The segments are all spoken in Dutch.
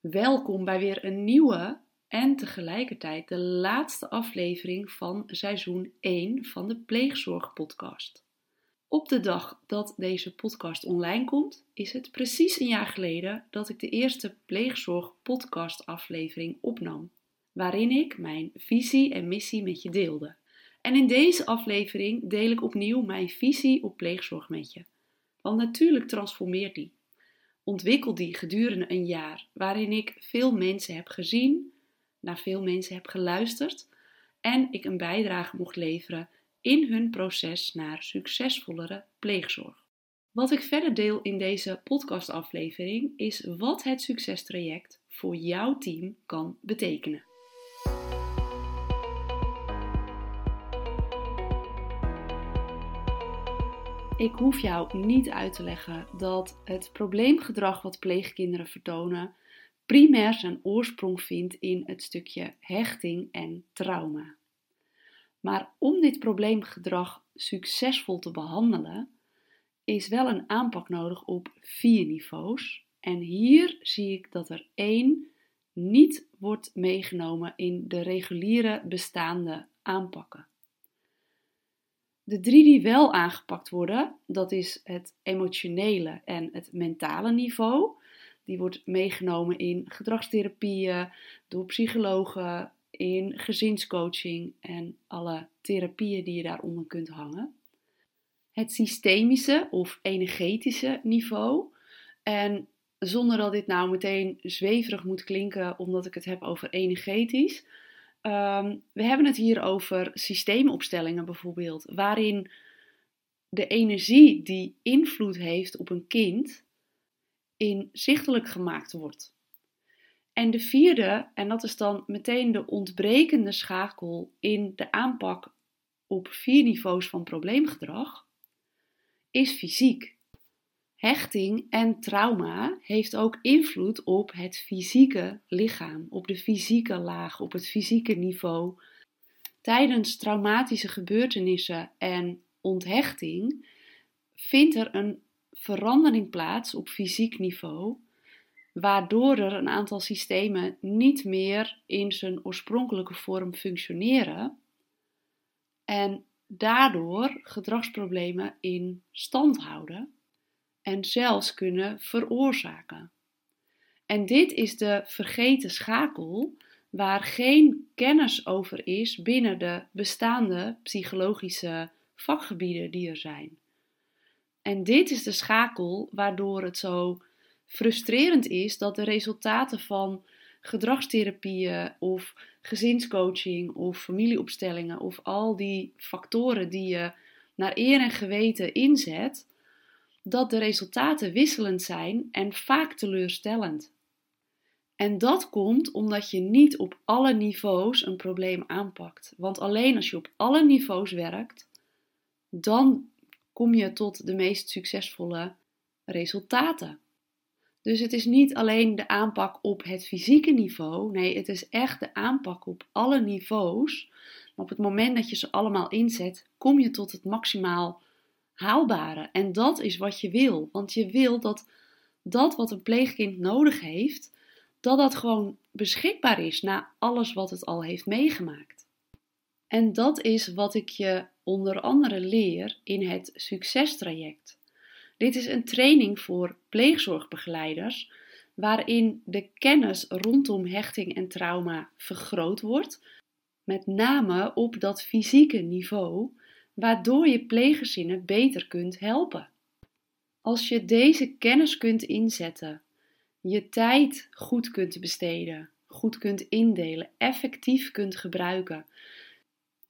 Welkom bij weer een nieuwe en tegelijkertijd de laatste aflevering van seizoen 1 van de Pleegzorgpodcast. Op de dag dat deze podcast online komt, is het precies een jaar geleden dat ik de eerste Pleegzorgpodcast aflevering opnam, waarin ik mijn visie en missie met je deelde. En in deze aflevering deel ik opnieuw mijn visie op pleegzorg met je. Want natuurlijk transformeert die ontwikkel die gedurende een jaar, waarin ik veel mensen heb gezien, naar veel mensen heb geluisterd en ik een bijdrage mocht leveren in hun proces naar succesvollere pleegzorg. Wat ik verder deel in deze podcastaflevering is wat het succestraject voor jouw team kan betekenen. Ik hoef jou niet uit te leggen dat het probleemgedrag wat pleegkinderen vertonen primair zijn oorsprong vindt in het stukje hechting en trauma. Maar om dit probleemgedrag succesvol te behandelen, is wel een aanpak nodig op vier niveaus. En hier zie ik dat er één niet wordt meegenomen in de reguliere bestaande aanpakken. De drie die wel aangepakt worden, dat is het emotionele en het mentale niveau. Die wordt meegenomen in gedragstherapieën, door psychologen, in gezinscoaching en alle therapieën die je daaronder kunt hangen. Het systemische of energetische niveau. En zonder dat dit nou meteen zweverig moet klinken, omdat ik het heb over energetisch, Ehm, we hebben het hier over systeemopstellingen bijvoorbeeld, waarin de energie die invloed heeft op een kind inzichtelijk gemaakt wordt. En de vierde, en dat is dan meteen de ontbrekende schakel in de aanpak op vier niveaus van probleemgedrag, is fysiek. Hechting en trauma heeft ook invloed op het fysieke lichaam, op de fysieke laag, op het fysieke niveau. Tijdens traumatische gebeurtenissen en onthechting vindt er een verandering plaats op fysiek niveau, waardoor er een aantal systemen niet meer in zijn oorspronkelijke vorm functioneren en daardoor gedragsproblemen in stand houden en zelfs kunnen veroorzaken. En dit is de vergeten schakel waar geen kennis over is binnen de bestaande psychologische vakgebieden die er zijn. En dit is de schakel waardoor het zo frustrerend is dat de resultaten van gedragstherapieën of gezinscoaching of familieopstellingen of al die factoren die je naar eer en geweten inzet, dat de resultaten wisselend zijn en vaak teleurstellend. En dat komt omdat je niet op alle niveaus een probleem aanpakt. Want alleen als je op alle niveaus werkt, dan kom je tot de meest succesvolle resultaten. Dus het is niet alleen de aanpak op het fysieke niveau, nee, het is echt de aanpak op alle niveaus. Op het moment dat je ze allemaal inzet, kom je tot het maximaal haalbare. En dat is wat je wil. Want je wil dat dat wat een pleegkind nodig heeft, dat dat gewoon beschikbaar is na alles wat het al heeft meegemaakt. En dat is wat ik je onder andere leer in het succestraject. Dit is een training voor pleegzorgbegeleiders waarin de kennis rondom hechting en trauma vergroot wordt, met name op dat fysieke niveau, waardoor je pleeggezinnen beter kunt helpen. Als je deze kennis kunt inzetten, je tijd goed kunt besteden, goed kunt indelen, effectief kunt gebruiken,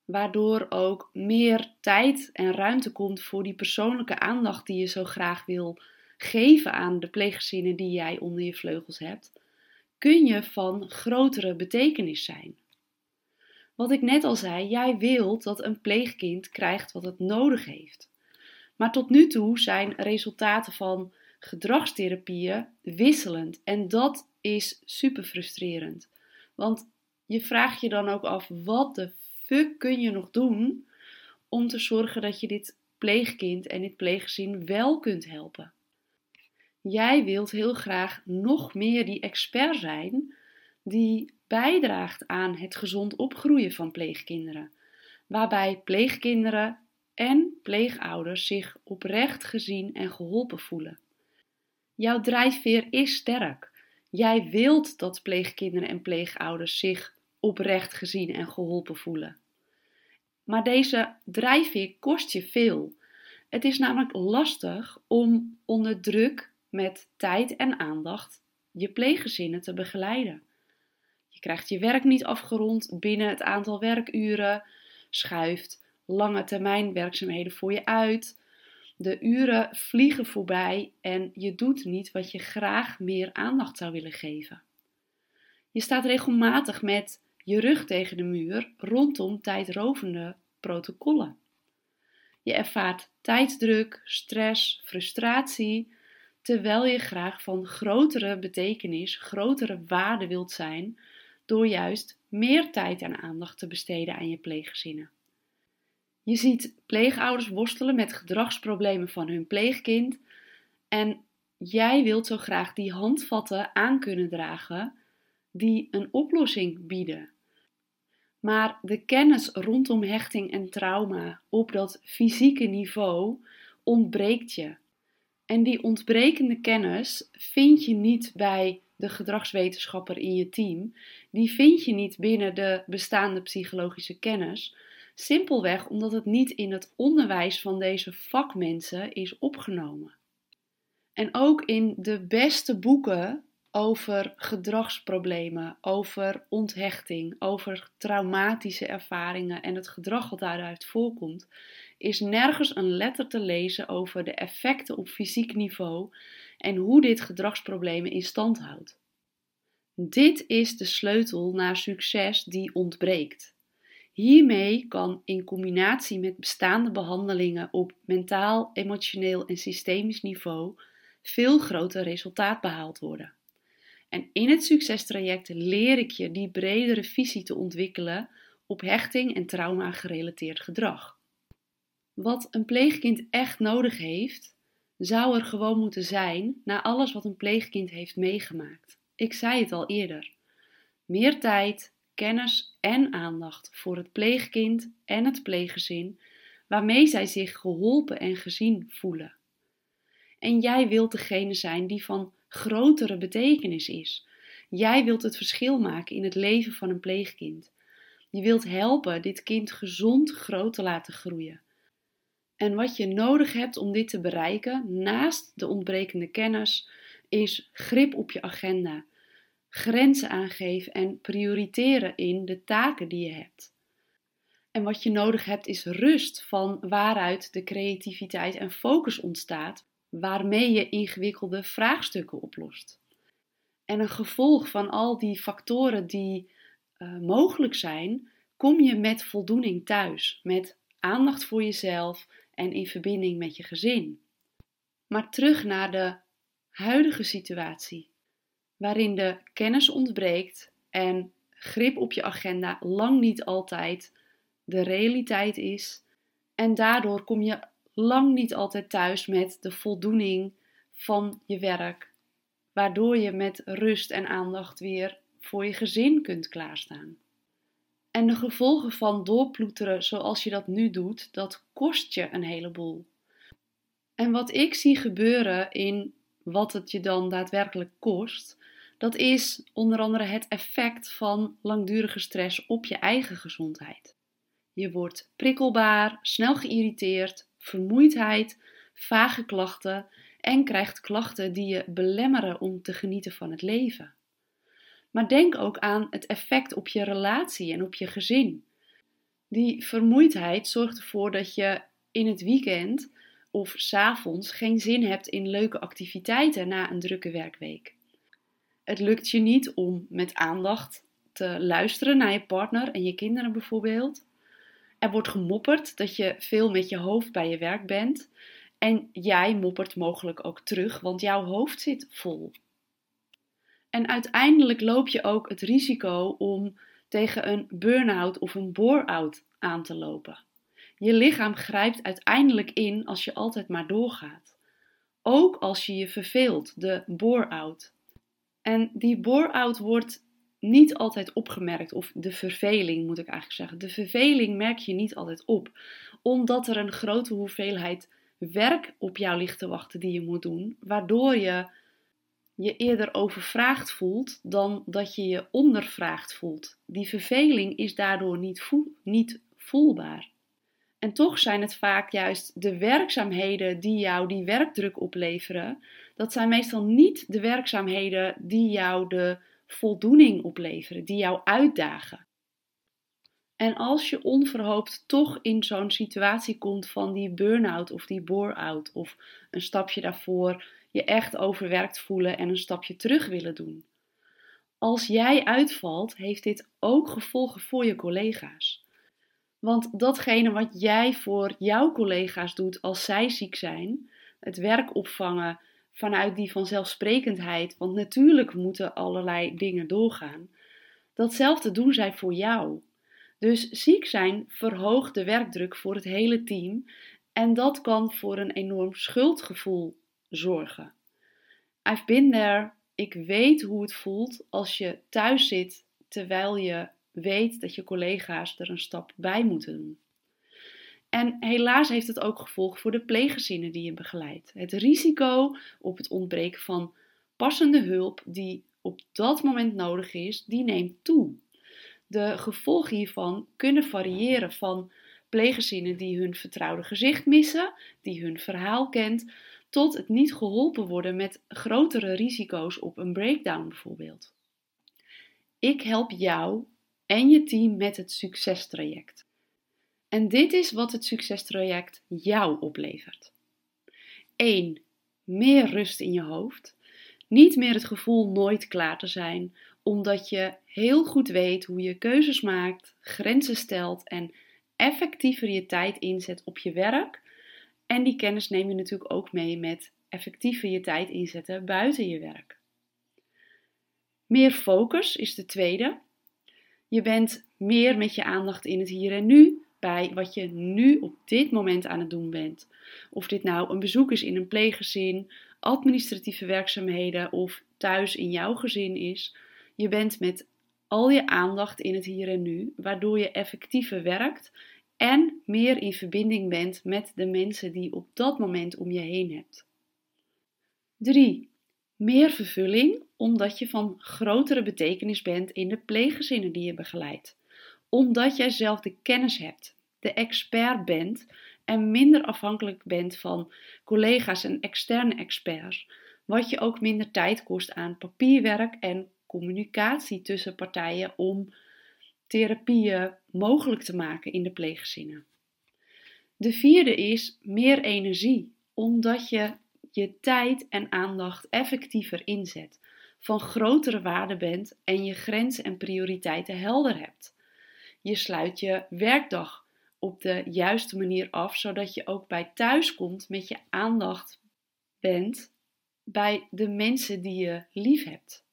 waardoor ook meer tijd en ruimte komt voor die persoonlijke aandacht die je zo graag wil geven aan de pleeggezinnen die jij onder je vleugels hebt, kun je van grotere betekenis zijn. Wat ik net al zei, jij wilt dat een pleegkind krijgt wat het nodig heeft. Maar tot nu toe zijn resultaten van gedragstherapieën wisselend en dat is super frustrerend. Want je vraagt je dan ook af: wat de fuck kun je nog doen om te zorgen dat je dit pleegkind en dit pleeggezin wel kunt helpen? Jij wilt heel graag nog meer die expert zijn die bijdraagt aan het gezond opgroeien van pleegkinderen, waarbij pleegkinderen en pleegouders zich oprecht gezien en geholpen voelen. Jouw drijfveer is sterk. Jij wilt dat pleegkinderen en pleegouders zich oprecht gezien en geholpen voelen. Maar deze drijfveer kost je veel. Het is namelijk lastig om onder druk met tijd en aandacht je pleeggezinnen te begeleiden. Je krijgt je werk niet afgerond binnen het aantal werkuren, schuift lange termijn werkzaamheden voor je uit. De uren vliegen voorbij en je doet niet wat je graag meer aandacht zou willen geven. Je staat regelmatig met je rug tegen de muur rondom tijdrovende protocollen. Je ervaart tijdsdruk, stress, frustratie, terwijl je graag van grotere betekenis, grotere waarde wilt zijn door juist meer tijd en aandacht te besteden aan je pleeggezinnen. Je ziet pleegouders worstelen met gedragsproblemen van hun pleegkind en jij wilt zo graag die handvatten aan kunnen dragen die een oplossing bieden. Maar de kennis rondom hechting en trauma op dat fysieke niveau ontbreekt je. En die ontbrekende kennis vind je niet bij de gedragswetenschapper in je team. Die vind je niet binnen de bestaande psychologische kennis. Simpelweg omdat het niet in het onderwijs van deze vakmensen is opgenomen. En ook in de beste boeken over gedragsproblemen, over onthechting, over traumatische ervaringen en het gedrag wat daaruit voorkomt, is nergens een letter te lezen over de effecten op fysiek niveau en hoe dit gedragsproblemen in stand houdt. Dit is de sleutel naar succes die ontbreekt. Hiermee kan in combinatie met bestaande behandelingen op mentaal, emotioneel en systemisch niveau veel groter resultaat behaald worden. En in het succestraject leer ik je die bredere visie te ontwikkelen op hechting en trauma gerelateerd gedrag. Wat een pleegkind echt nodig heeft, zou er gewoon moeten zijn na alles wat een pleegkind heeft meegemaakt. Ik zei het al eerder. Meer tijd, kennis en aandacht voor het pleegkind en het pleeggezin, waarmee zij zich geholpen en gezien voelen. En jij wilt degene zijn die van grotere betekenis is. Jij wilt het verschil maken in het leven van een pleegkind. Je wilt helpen dit kind gezond groot te laten groeien. En wat je nodig hebt om dit te bereiken, naast de ontbrekende kennis, is grip op je agenda, grenzen aangeven en prioriteren in de taken die je hebt. En wat je nodig hebt is rust van waaruit de creativiteit en focus ontstaat, waarmee je ingewikkelde vraagstukken oplost. En een gevolg van al die factoren die uh, mogelijk zijn, kom je met voldoening thuis, met aandacht voor jezelf en in verbinding met je gezin. Maar terug naar de huidige situatie, waarin de kennis ontbreekt en grip op je agenda lang niet altijd de realiteit is. En daardoor kom je lang niet altijd thuis met de voldoening van je werk, waardoor je met rust en aandacht weer voor je gezin kunt klaarstaan. En de gevolgen van doorploeteren zoals je dat nu doet, dat kost je een heleboel. En wat ik zie gebeuren in wat het je dan daadwerkelijk kost, dat is onder andere het effect van langdurige stress op je eigen gezondheid. Je wordt prikkelbaar, snel geïrriteerd, vermoeidheid, vage klachten en krijgt klachten die je belemmeren om te genieten van het leven. Maar denk ook aan het effect op je relatie en op je gezin. Die vermoeidheid zorgt ervoor dat je in het weekend of s'avonds geen zin hebt in leuke activiteiten na een drukke werkweek. Het lukt je niet om met aandacht te luisteren naar je partner en je kinderen bijvoorbeeld. Er wordt gemopperd dat je veel met je hoofd bij je werk bent. En jij moppert mogelijk ook terug, want jouw hoofd zit vol. En uiteindelijk loop je ook het risico om tegen een burn-out of een bore-out aan te lopen. Je lichaam grijpt uiteindelijk in als je altijd maar doorgaat. Ook als je je verveelt, de bore-out. En die bore-out wordt niet altijd opgemerkt, of de verveling moet ik eigenlijk zeggen. De verveling merk je niet altijd op, omdat er een grote hoeveelheid werk op jou ligt te wachten die je moet doen, waardoor je je eerder overvraagd voelt dan dat je je ondervraagd voelt. Die verveling is daardoor niet, niet voelbaar. En toch zijn het vaak juist de werkzaamheden die jou die werkdruk opleveren. Dat zijn meestal niet de werkzaamheden die jou de voldoening opleveren, die jou uitdagen. En als je onverhoopt toch in zo'n situatie komt van die burn-out of die bore-out of een stapje daarvoor je echt overwerkt voelen en een stapje terug willen doen. Als jij uitvalt, heeft dit ook gevolgen voor je collega's. Want datgene wat jij voor jouw collega's doet als zij ziek zijn, het werk opvangen vanuit die vanzelfsprekendheid, want natuurlijk moeten allerlei dingen doorgaan, datzelfde doen zij voor jou. Dus ziek zijn verhoogt de werkdruk voor het hele team en dat kan voor een enorm schuldgevoel zorgen. I've been there. Ik weet hoe het voelt als je thuis zit terwijl je weet dat je collega's er een stap bij moeten doen. En helaas heeft het ook gevolg voor de pleeggezinnen die je begeleidt. Het risico op het ontbreken van passende hulp die op dat moment nodig is, die neemt toe. De gevolgen hiervan kunnen variëren van pleeggezinnen die hun vertrouwde gezicht missen, die hun verhaal kent, tot het niet geholpen worden met grotere risico's op een breakdown bijvoorbeeld. Ik help jou en je team met het succestraject. En dit is wat het succestraject jou oplevert. 1. Meer rust in je hoofd. Niet meer het gevoel nooit klaar te zijn, omdat je heel goed weet hoe je keuzes maakt, grenzen stelt en effectiever je tijd inzet op je werk. En die kennis neem je natuurlijk ook mee met effectiever je tijd inzetten buiten je werk. Meer focus is de tweede. Je bent meer met je aandacht in het hier en nu, bij wat je nu op dit moment aan het doen bent. Of dit nou een bezoek is in een pleeggezin, administratieve werkzaamheden of thuis in jouw gezin is. Je bent met al je aandacht in het hier en nu, waardoor je effectiever werkt en meer in verbinding bent met de mensen die op dat moment om je heen hebt. 3. Meer vervulling omdat je van grotere betekenis bent in de pleeggezinnen die je begeleidt. Omdat jij zelf de kennis hebt, de expert bent en minder afhankelijk bent van collega's en externe experts, wat je ook minder tijd kost aan papierwerk en communicatie tussen partijen om therapieën mogelijk te maken in de pleeggezinnen. De vierde is meer energie, omdat je je tijd en aandacht effectiever inzet, van grotere waarde bent en je grenzen en prioriteiten helder hebt. Je sluit je werkdag op de juiste manier af, zodat je ook bij thuis komt met je aandacht bent bij de mensen die je lief hebt.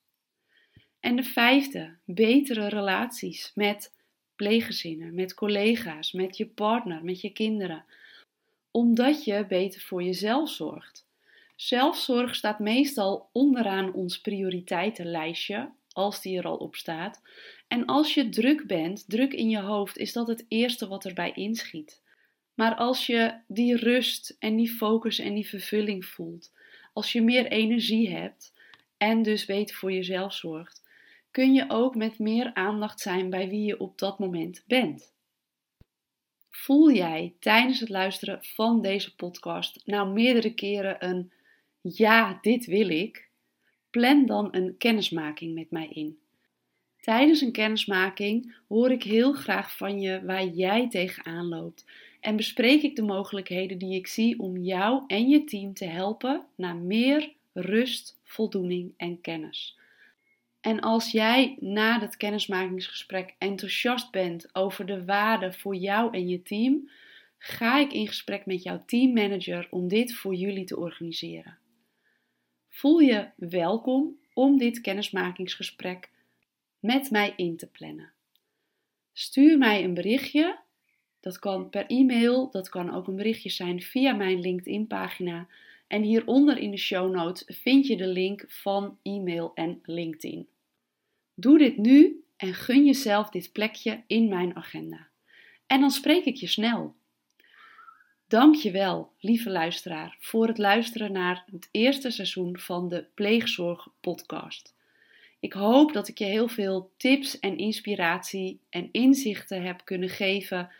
En de vijfde, betere relaties met pleeggezinnen, met collega's, met je partner, met je kinderen. Omdat je beter voor jezelf zorgt. Zelfzorg staat meestal onderaan ons prioriteitenlijstje, als die er al op staat. En als je druk bent, druk in je hoofd, is dat het eerste wat erbij inschiet. Maar als je die rust en die focus en die vervulling voelt, als je meer energie hebt en dus beter voor jezelf zorgt, kun je ook met meer aandacht zijn bij wie je op dat moment bent. Voel jij tijdens het luisteren van deze podcast nou meerdere keren een ja, dit wil ik? Plan dan een kennismaking met mij in. Tijdens een kennismaking hoor ik heel graag van je waar jij tegenaan loopt en bespreek ik de mogelijkheden die ik zie om jou en je team te helpen naar meer rust, voldoening en kennis. En als jij na het kennismakingsgesprek enthousiast bent over de waarde voor jou en je team, ga ik in gesprek met jouw teammanager om dit voor jullie te organiseren. Voel je welkom om dit kennismakingsgesprek met mij in te plannen. Stuur mij een berichtje. Dat kan per e-mail, dat kan ook een berichtje zijn via mijn LinkedIn-pagina. En hieronder in de show notes vind je de link van e-mail en LinkedIn. Doe dit nu en gun jezelf dit plekje in mijn agenda. En dan spreek ik je snel. Dank je wel, lieve luisteraar, voor het luisteren naar het eerste seizoen van de Pleegzorg podcast. Ik hoop dat ik je heel veel tips en inspiratie en inzichten heb kunnen geven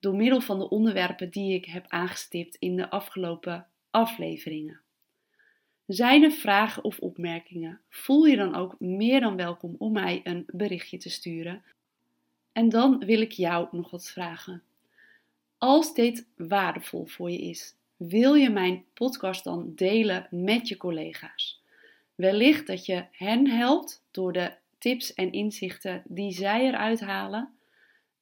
door middel van de onderwerpen die ik heb aangestipt in de afgelopen afleveringen. Zijn er vragen of opmerkingen? Voel je dan ook meer dan welkom om mij een berichtje te sturen. En dan wil ik jou nog wat vragen. Als dit waardevol voor je is, wil je mijn podcast dan delen met je collega's? Wellicht dat je hen helpt door de tips en inzichten die zij eruit halen.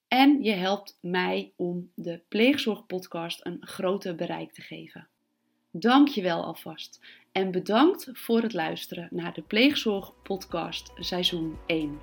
En je helpt mij om de Pleegzorgpodcast een groter bereik te geven. Dank je wel alvast en bedankt voor het luisteren naar de Pleegzorg Podcast seizoen 1.